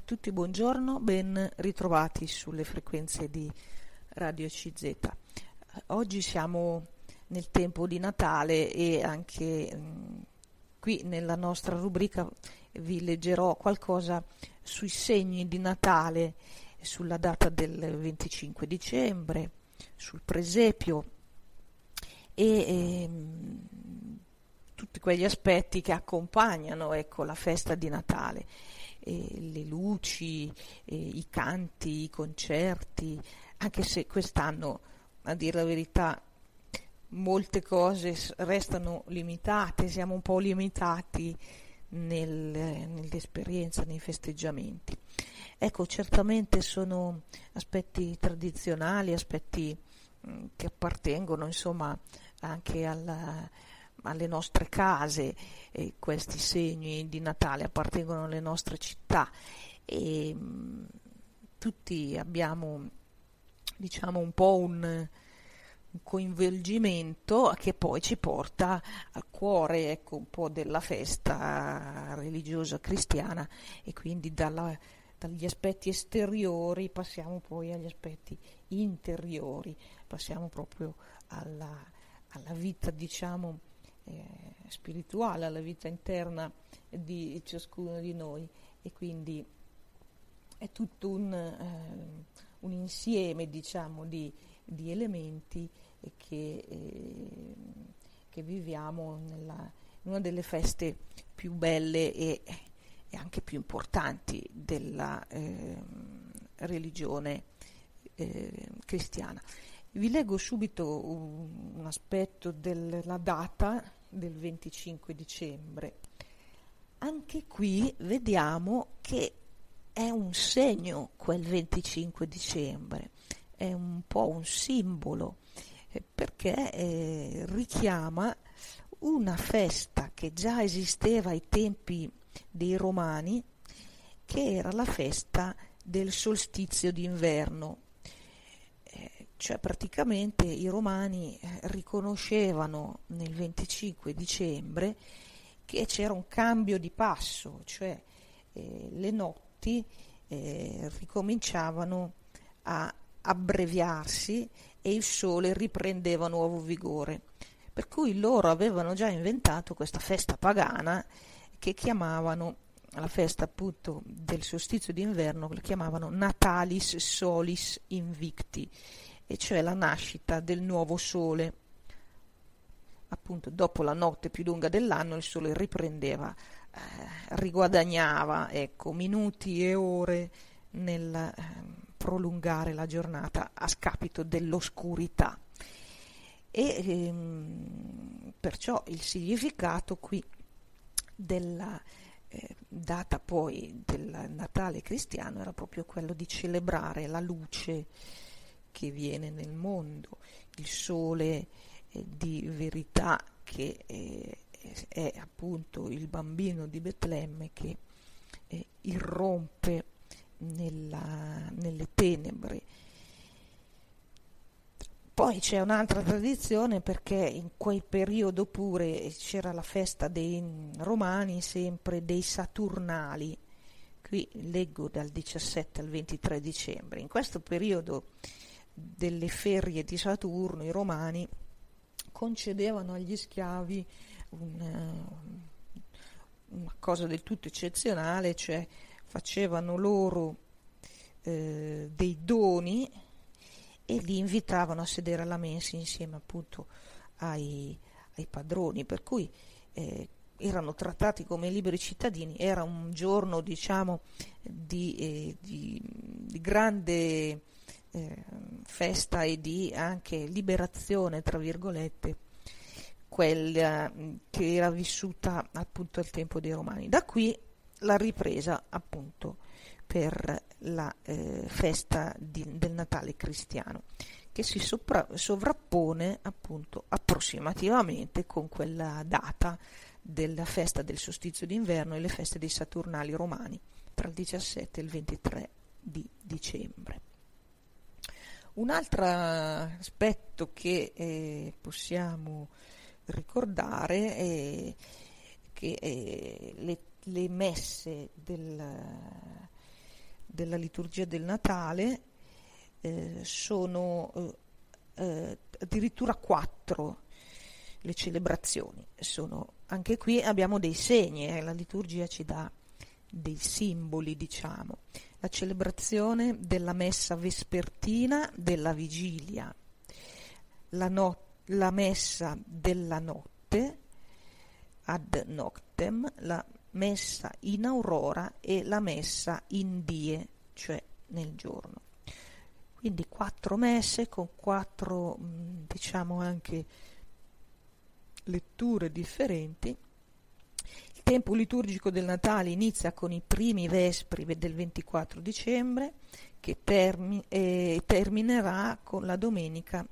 A tutti buongiorno, ben ritrovati sulle frequenze di Radio CZ. Oggi siamo nel tempo di Natale e anche mh, qui nella nostra rubrica vi leggerò qualcosa sui segni di Natale, sulla data del 25 dicembre, sul presepio e, e ehm, tutti quegli aspetti che accompagnano ecco, la festa di Natale le luci, i canti, i concerti, anche se quest'anno, a dire la verità, molte cose restano limitate, siamo un po' limitati nel, nell'esperienza, nei festeggiamenti. Ecco, certamente sono aspetti tradizionali, aspetti mh, che appartengono insomma anche alla, alle nostre case, eh, questi segni di Natale appartengono alle nostre città. E mm, tutti abbiamo diciamo un po' un, un, coinvolgimento che poi ci porta al cuore ecco, un po' della festa religiosa cristiana e quindi dalla, dagli aspetti esteriori passiamo poi agli aspetti interiori, passiamo proprio alla, alla vita diciamo eh, spirituale, alla vita interna di ciascuno di noi e quindi è tutto un, eh, un insieme diciamo, di, di elementi che, eh, che viviamo nella, in una delle feste più belle e, e anche più importanti della ehm, religione eh, cristiana. Vi leggo subito un aspetto della data del 25 dicembre. Anche qui vediamo che è un segno quel 25 dicembre, è un po' un simbolo eh, perché eh, richiama una festa che già esisteva ai tempi dei romani, che era la festa del solstizio d'inverno cioè praticamente i romani eh, riconoscevano nel 25 dicembre che c'era un cambio di passo, cioè eh, le notti eh, ricominciavano a abbreviarsi e il sole riprendeva nuovo vigore. Per cui loro avevano già inventato questa festa pagana che chiamavano la festa appunto del solstizio d'inverno, la chiamavano Natalis Solis Invicti e cioè la nascita del nuovo sole. Appunto, dopo la notte più lunga dell'anno il sole riprendeva, eh, riguadagnava ecco, minuti e ore nel eh, prolungare la giornata a scapito dell'oscurità. E ehm, perciò il significato qui della eh, data poi del Natale cristiano era proprio quello di celebrare la luce che viene nel mondo, il sole eh, di verità che eh, è appunto il bambino di Betlemme che eh, irrompe nella, nelle tenebre. Poi c'è un'altra tradizione perché in quel periodo pure c'era la festa dei romani, sempre dei Saturnali. Qui leggo dal 17 al 23 dicembre. In questo periodo delle ferie di Saturno, i romani concedevano agli schiavi una, una cosa del tutto eccezionale, cioè facevano loro eh, dei doni e li invitavano a sedere alla mensa insieme appunto ai, ai padroni, per cui eh, erano trattati come liberi cittadini, era un giorno diciamo di, eh, di, di grande eh, festa e di anche liberazione, tra virgolette, quella mm, che era vissuta appunto al tempo dei Romani. Da qui la ripresa appunto per la eh, festa di, del Natale cristiano che si sopra, sovrappone appunto approssimativamente con quella data della festa del solstizio d'inverno e le feste dei Saturnali romani tra il 17 e il 23 di dicembre. Un altro aspetto che eh, possiamo ricordare è che eh, le, le, messe del, della liturgia del Natale eh, sono eh, eh, addirittura quattro le celebrazioni. Sono, anche qui abbiamo dei segni, eh, la liturgia ci dà dei simboli, diciamo. La celebrazione della messa vespertina della vigilia, la, no- la messa della notte ad noctem, la messa in aurora e la messa in die, cioè nel giorno. Quindi quattro messe con quattro, mm, diciamo anche, letture differenti. Tempo liturgico del Natale inizia con i primi vespri del 24 dicembre, che termi- eh, terminerà con la domenica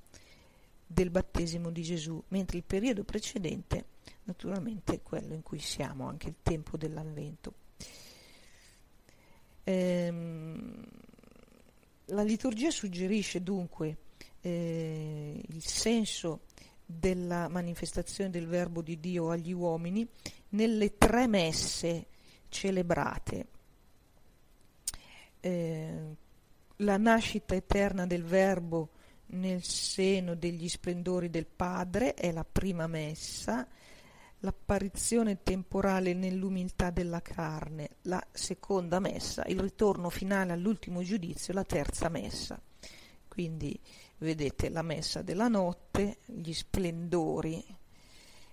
del battesimo di Gesù, mentre il periodo precedente naturalmente è quello in cui siamo, anche il tempo dell'avvento. Ehm, la liturgia suggerisce dunque eh, il senso della manifestazione del Verbo di Dio agli uomini nelle tre messe celebrate. Eh, la nascita eterna del Verbo nel seno degli splendori del Padre è la prima messa, l'apparizione temporale nell'umiltà della carne, la seconda messa, il ritorno finale all'ultimo giudizio, la terza messa. Quindi vedete la messa della notte, gli splendori,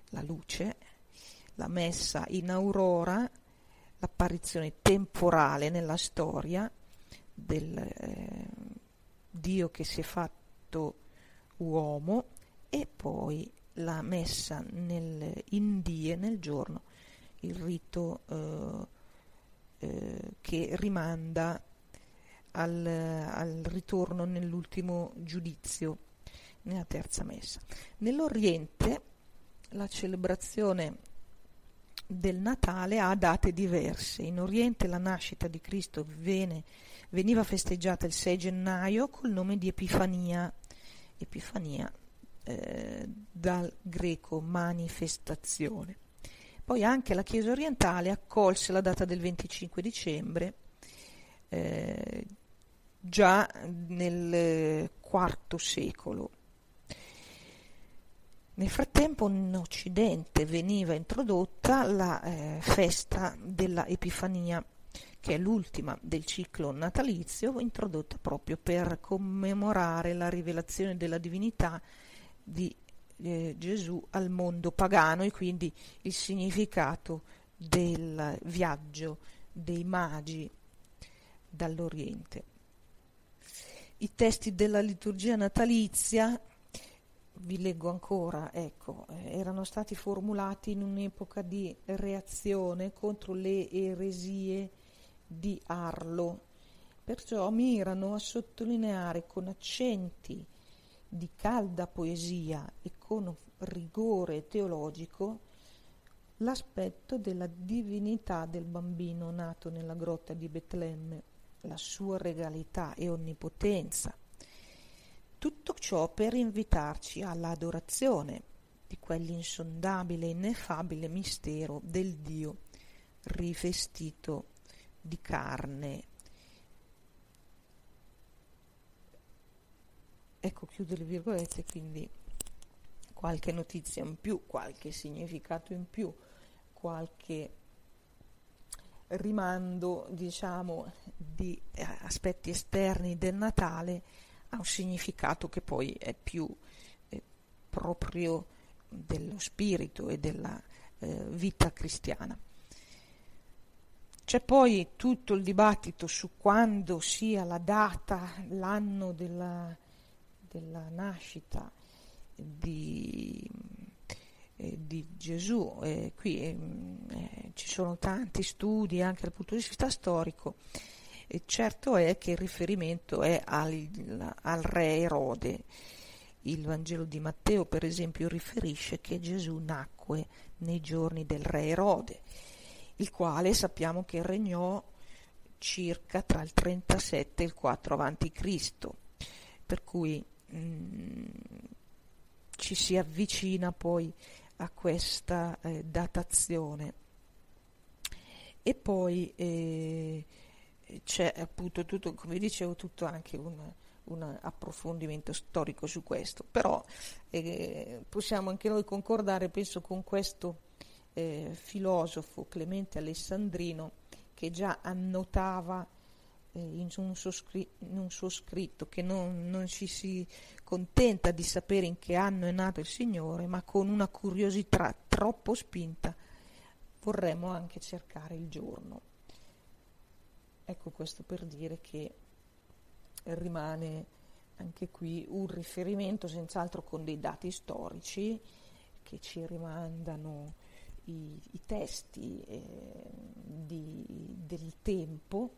la luce, la messa in aurora, l'apparizione temporale nella storia del eh, Dio che si è fatto uomo e poi la messa nel, in die nel giorno, il rito eh, eh, che rimanda al, al ritorno nell'ultimo giudizio, nella terza messa. Nell'Oriente la celebrazione del Natale ha date diverse. In Oriente la nascita di Cristo viene, veniva festeggiata il 6 gennaio col nome di Epifania. Epifania eh, dal greco manifestazione. Poi anche la Chiesa orientale accolse la data del 25 dicembre eh, già nel IV secolo. Nel frattempo in Occidente veniva introdotta la eh, festa della Epifania, che è l'ultima del ciclo natalizio, introdotta proprio per commemorare la rivelazione della divinità di eh, Gesù al mondo pagano e quindi il significato del viaggio dei magi dall'Oriente. I testi della liturgia natalizia, vi leggo ancora, ecco, erano stati formulati in un'epoca di reazione contro le eresie di Arlo, perciò mirano a sottolineare con accenti di calda poesia e con rigore teologico l'aspetto della divinità del bambino nato nella grotta di Betlemme, la sua regalità e onnipotenza. Tutto ciò per invitarci all'adorazione di quell'insondabile ineffabile mistero del Dio rivestito di carne. Ecco chiudo le virgolette quindi qualche notizia in più qualche significato in più qualche rimando diciamo di eh, aspetti esterni del Natale ha un significato che poi è più eh, proprio dello spirito e della eh, vita cristiana. C'è poi tutto il dibattito su quando sia la data, l'anno della, della nascita di, eh, di Gesù. Eh, qui eh, ci sono tanti studi anche dal punto di vista storico. E certo è che il riferimento è al, al re Erode. Il Vangelo di Matteo, per esempio, riferisce che Gesù nacque nei giorni del re Erode, il quale sappiamo che regnò circa tra il 37 e il 4 a.C. Per cui Mm, ci si avvicina poi a questa eh, datazione. E poi eh, c'è appunto tutto, come dicevo, tutto anche un, un approfondimento storico su questo, però eh, possiamo anche noi concordare, penso, con questo eh, filosofo Clemente Alessandrino che già annotava eh, in, un scri- in, un suo scritto che non, non ci si contenta di sapere in che anno è nato il Signore, ma con una curiosità troppo spinta vorremmo anche cercare il giorno. Ecco questo per dire che rimane anche qui un riferimento senz'altro con dei dati storici che ci rimandano i, i testi eh, di, del tempo,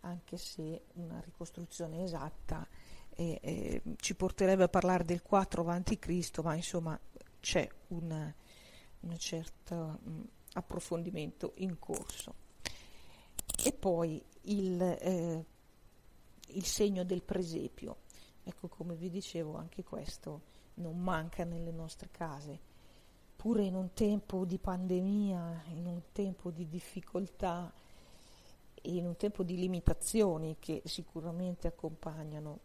anche se una ricostruzione esatta eh, eh, ci porterebbe a parlare del 4 a.C., ma insomma c'è un certo mm, approfondimento in corso. E poi il, eh, il segno del presepio. Ecco, come vi dicevo, anche questo non manca nelle nostre case. Pure in un tempo di pandemia, in un tempo di difficoltà, in un tempo di limitazioni che sicuramente accompagnano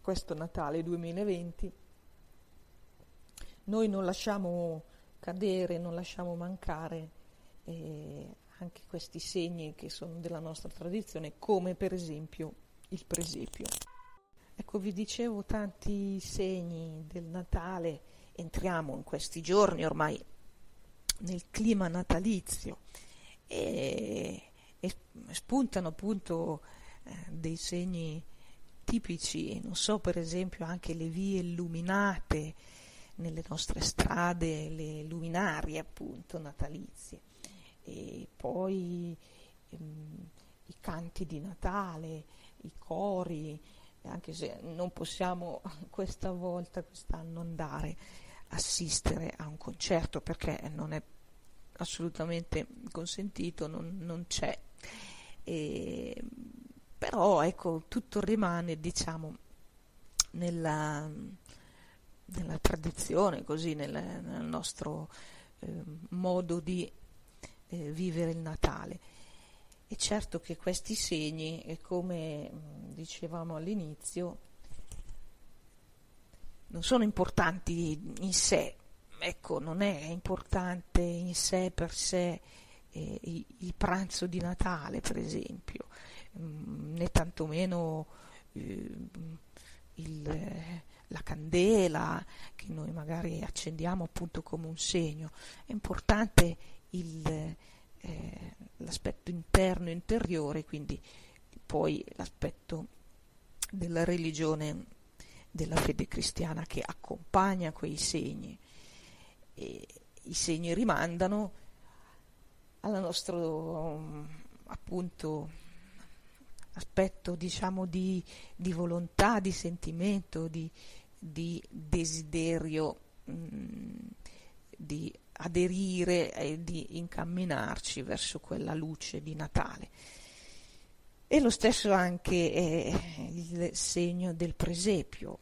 questo Natale 2020, noi non lasciamo cadere, non lasciamo mancare eh, anche questi segni che sono della nostra tradizione, come per esempio il presepio. Ecco, vi dicevo tanti segni del Natale, entriamo in questi giorni ormai nel clima natalizio e, e spuntano appunto eh, dei segni tipici, non so, per esempio anche le vie illuminate nelle nostre strade, le luminarie appunto natalizie e poi ehm, i canti di Natale, i cori, anche se non possiamo questa volta, quest'anno andare a assistere a un concerto perché non è assolutamente consentito, non, non c'è. E, però ecco, tutto rimane, diciamo, nella, nella tradizione, così, nel, nel nostro eh, modo di eh, vivere il Natale. E certo che questi segni, come mm, dicevamo all'inizio, non sono importanti in sé, ecco, non è importante in sé per sé eh, il pranzo di Natale, per esempio, mm, né tantomeno eh, il, la candela che noi magari accendiamo appunto come un segno. È importante il, eh, l'aspetto interno, interiore, quindi poi l'aspetto della religione, della fede cristiana che accompagna quei segni. E I segni rimandano al nostro appunto aspetto diciamo di, di volontà, di sentimento, di, di desiderio mh, mm, di aderire e di incamminarci verso quella luce di Natale. E lo stesso anche è il segno del presepio.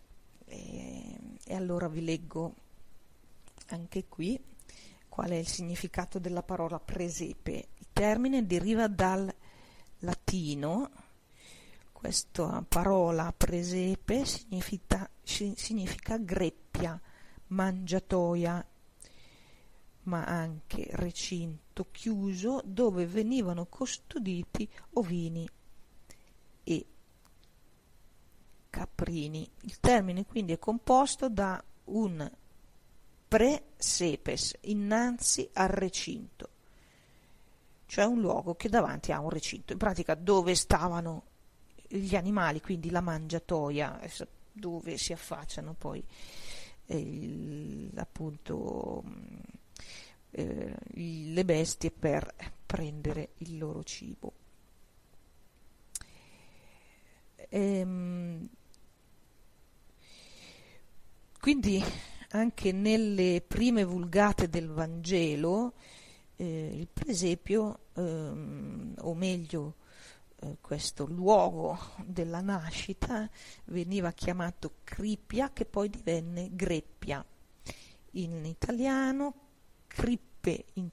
E, e allora vi leggo anche qui qual è il significato della parola presepe. Il termine deriva dal latino, questa parola presepe significa, significa greppia, mangiatoia, ma anche recinto chiuso dove venivano custoditi ovini e caprini. Il termine quindi è composto da un pre-sepes, innanzi al recinto, cioè un luogo che davanti ha un recinto, in pratica dove stavano gli animali, quindi la mangiatoia, dove si affacciano poi eh, appunto eh, le bestie per prendere il loro cibo. Ehm, quindi anche nelle prime vulgate del Vangelo eh, il presepio, ehm, o meglio eh, questo luogo della nascita, veniva chiamato cripia che poi divenne greppia. In italiano crippe in,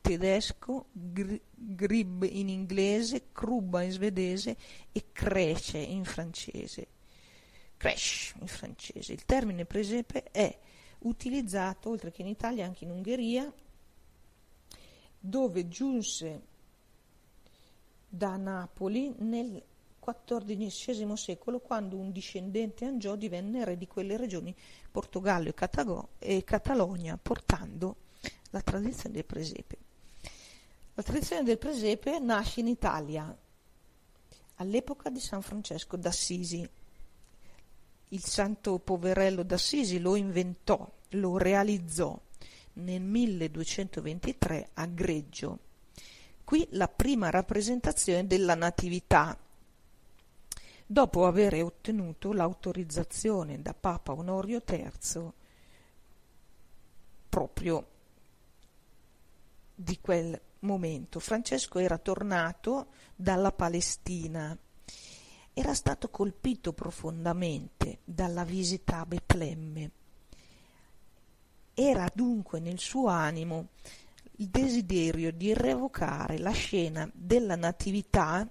tedesco, grib in inglese, krubba in svedese e cresce in francese. Crash in francese. Il termine presepe è utilizzato oltre che in Italia anche in Ungheria, dove giunse da Napoli nel XIV secolo quando un discendente Angiò divenne re di quelle regioni, Portogallo e, Catago- e Catalogna, portando la tradizione del presepe. La tradizione del presepe nasce in Italia all'epoca di San Francesco d'Assisi. Il santo poverello d'Assisi lo inventò, lo realizzò nel 1223 a Greggio. Qui la prima rappresentazione della Natività, dopo aver ottenuto l'autorizzazione da Papa Onorio III proprio di quel momento. Francesco era tornato dalla Palestina, era stato colpito profondamente dalla visita a Betlemme. Era dunque nel suo animo il desiderio di revocare la scena della Natività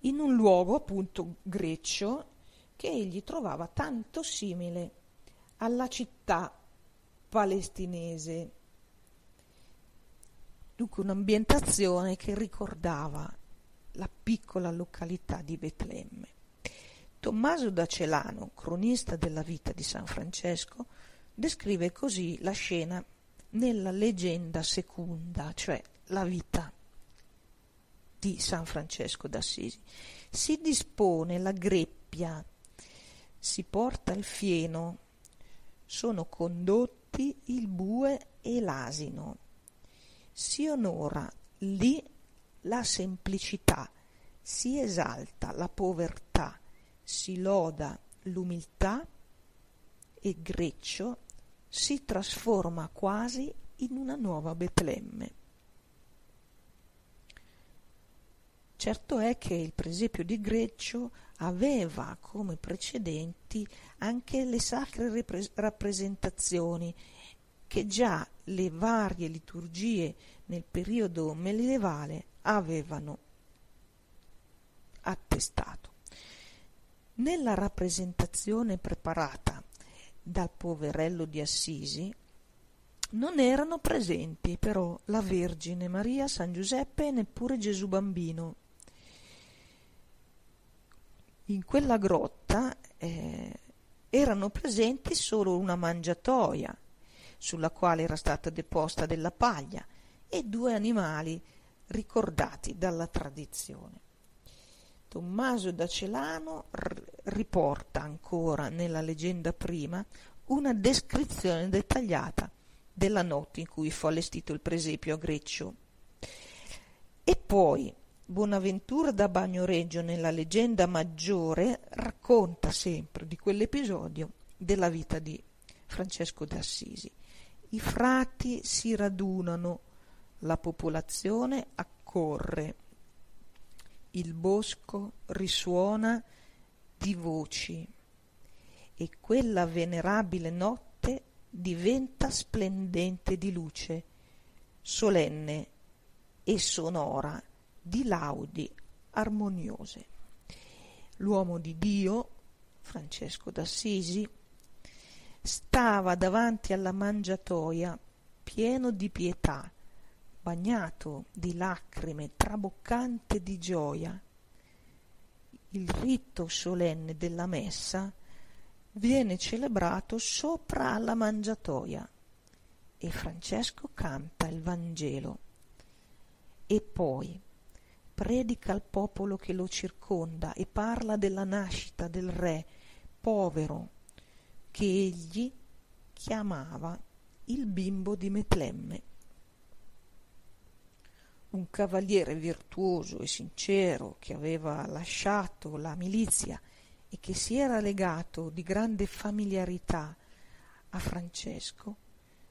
in un luogo appunto greccio che egli trovava tanto simile alla città palestinese dunque un'ambientazione che ricordava la piccola località di Betlemme. Tommaso da Celano, cronista della vita di San Francesco, descrive così la scena nella leggenda seconda, cioè la vita di San Francesco d'Assisi. Si dispone la greppia, si porta il fieno, sono condotti il bue e l'asino si onora lì la semplicità, si esalta la povertà, si loda l'umiltà e Greccio si trasforma quasi in una nuova Betlemme. Certo è che il presepio di Greccio aveva come precedenti anche le sacre rappresentazioni che già le varie liturgie nel periodo medievale avevano attestato. Nella rappresentazione preparata dal poverello di Assisi non erano presenti però la Vergine Maria, San Giuseppe e neppure Gesù bambino. In quella grotta eh, erano presenti solo una mangiatoia sulla quale era stata deposta della paglia, e due animali ricordati dalla tradizione. Tommaso da Celano riporta ancora nella leggenda prima una descrizione dettagliata della notte in cui fu allestito il presepio a Greccio. E poi Bonaventura da Bagnoregio nella leggenda maggiore racconta sempre di quell'episodio della vita di Francesco d'Assisi. I frati si radunano, la popolazione accorre, il bosco risuona di voci e quella venerabile notte diventa splendente di luce, solenne e sonora di laudi armoniose. L'uomo di Dio, Francesco d'Assisi, stava davanti alla mangiatoia pieno di pietà, bagnato di lacrime, traboccante di gioia. Il rito solenne della messa viene celebrato sopra alla mangiatoia e Francesco canta il Vangelo e poi predica al popolo che lo circonda e parla della nascita del re povero che egli chiamava il bimbo di Metlemme. Un cavaliere virtuoso e sincero che aveva lasciato la milizia e che si era legato di grande familiarità a Francesco,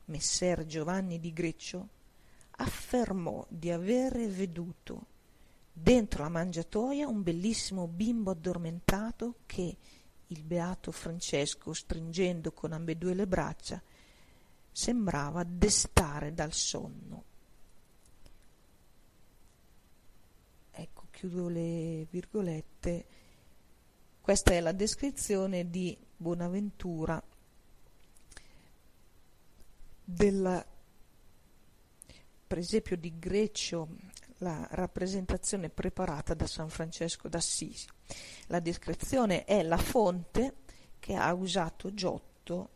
messer Giovanni di Greccio, affermò di avere veduto dentro la mangiatoia un bellissimo bimbo addormentato che, il beato Francesco, stringendo con ambedue le braccia, sembrava destare dal sonno. Ecco, chiudo le virgolette. Questa è la descrizione di Bonaventura della, per esempio di Grecio la rappresentazione preparata da San Francesco d'Assisi. La descrizione è la fonte che ha usato Giotto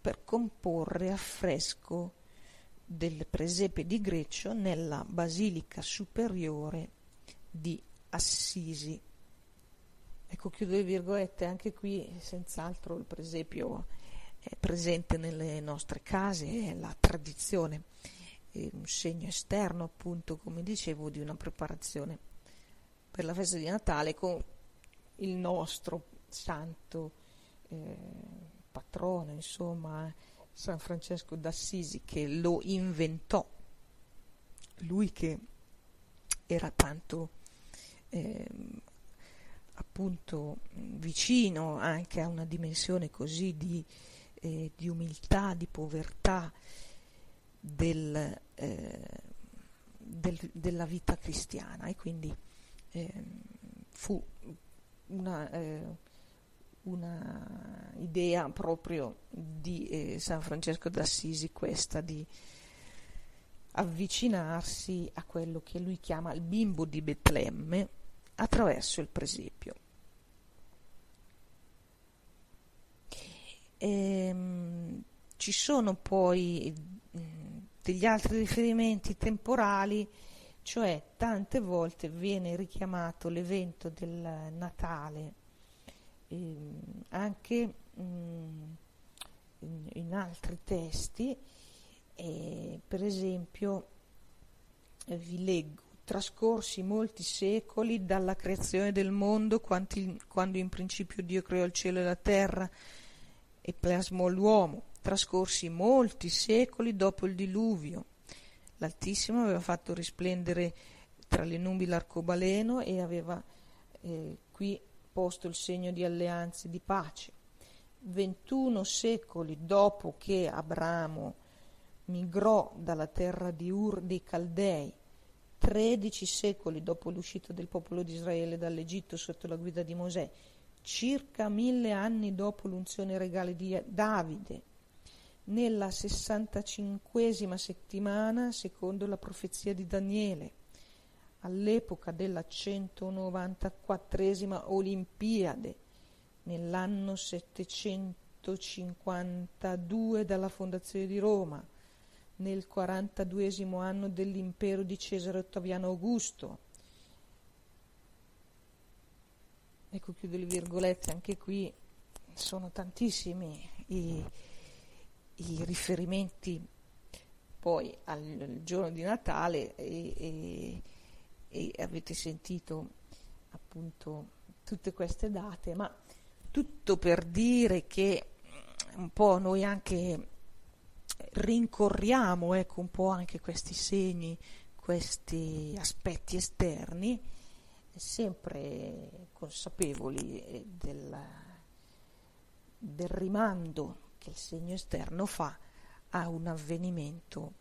per comporre affresco del presepe di Greccio nella Basilica Superiore di Assisi. Ecco, chiudo le virgolette, anche qui senz'altro il presepio è presente nelle nostre case, è la tradizione, un segno esterno appunto, come dicevo, di una preparazione per la festa di Natale con il nostro santo eh, patrono, insomma, San Francesco d'Assisi che lo inventò, lui che era tanto eh, appunto vicino anche a una dimensione così di eh, di umiltà, di povertà del, eh, del, della vita cristiana e quindi eh, fu una, eh, una, idea proprio di eh, San Francesco d'Assisi questa di avvicinarsi a quello che lui chiama il bimbo di Betlemme attraverso il presepio. Ehm, ci sono poi mm, degli altri riferimenti temporali, cioè tante volte viene richiamato l'evento del Natale, ehm, anche mm, in, in, altri testi, eh, per esempio eh, vi leggo trascorsi molti secoli dalla creazione del mondo, quanti, quando in principio Dio creò il cielo e la terra, e plasmò l'uomo, trascorsi molti secoli dopo il diluvio. L'Altissimo aveva fatto risplendere tra le nubi l'arcobaleno e aveva eh, qui posto il segno di alleanze di pace. 21 secoli dopo che Abramo migrò dalla terra di Ur dei Caldei, 13 secoli dopo l'uscita del popolo di Israele dall'Egitto sotto la guida di Mosè, circa mille anni dopo l'unzione regale di Davide, nella 65 settimana secondo la profezia di Daniele, all'epoca della 194 Olimpiade, nell'anno 752 dalla fondazione di Roma, nel 42 anno dell'impero di Cesare Ottaviano Augusto, ecco chiudo le virgolette, anche qui sono tantissimi i, i riferimenti poi al, giorno di Natale e, e, e, avete sentito appunto tutte queste date, ma tutto per dire che un po' noi anche rincorriamo ecco, un po' anche questi segni, questi aspetti esterni sempre consapevoli eh, del, del rimando che il segno esterno fa a un avvenimento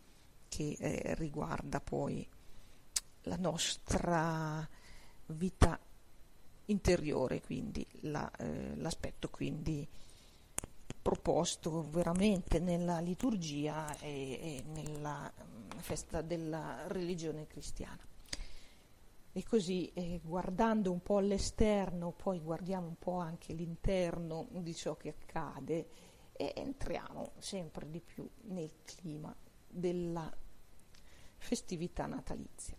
che eh, riguarda poi la nostra vita interiore, quindi la, eh, l'aspetto quindi proposto veramente nella liturgia e, e nella mm, festa della religione cristiana. E così eh, guardando un po' all'esterno, poi guardiamo un po' anche l'interno di ciò che accade e entriamo sempre di più nel clima della festività natalizia.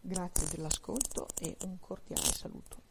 Grazie dell'ascolto e un cordiale saluto.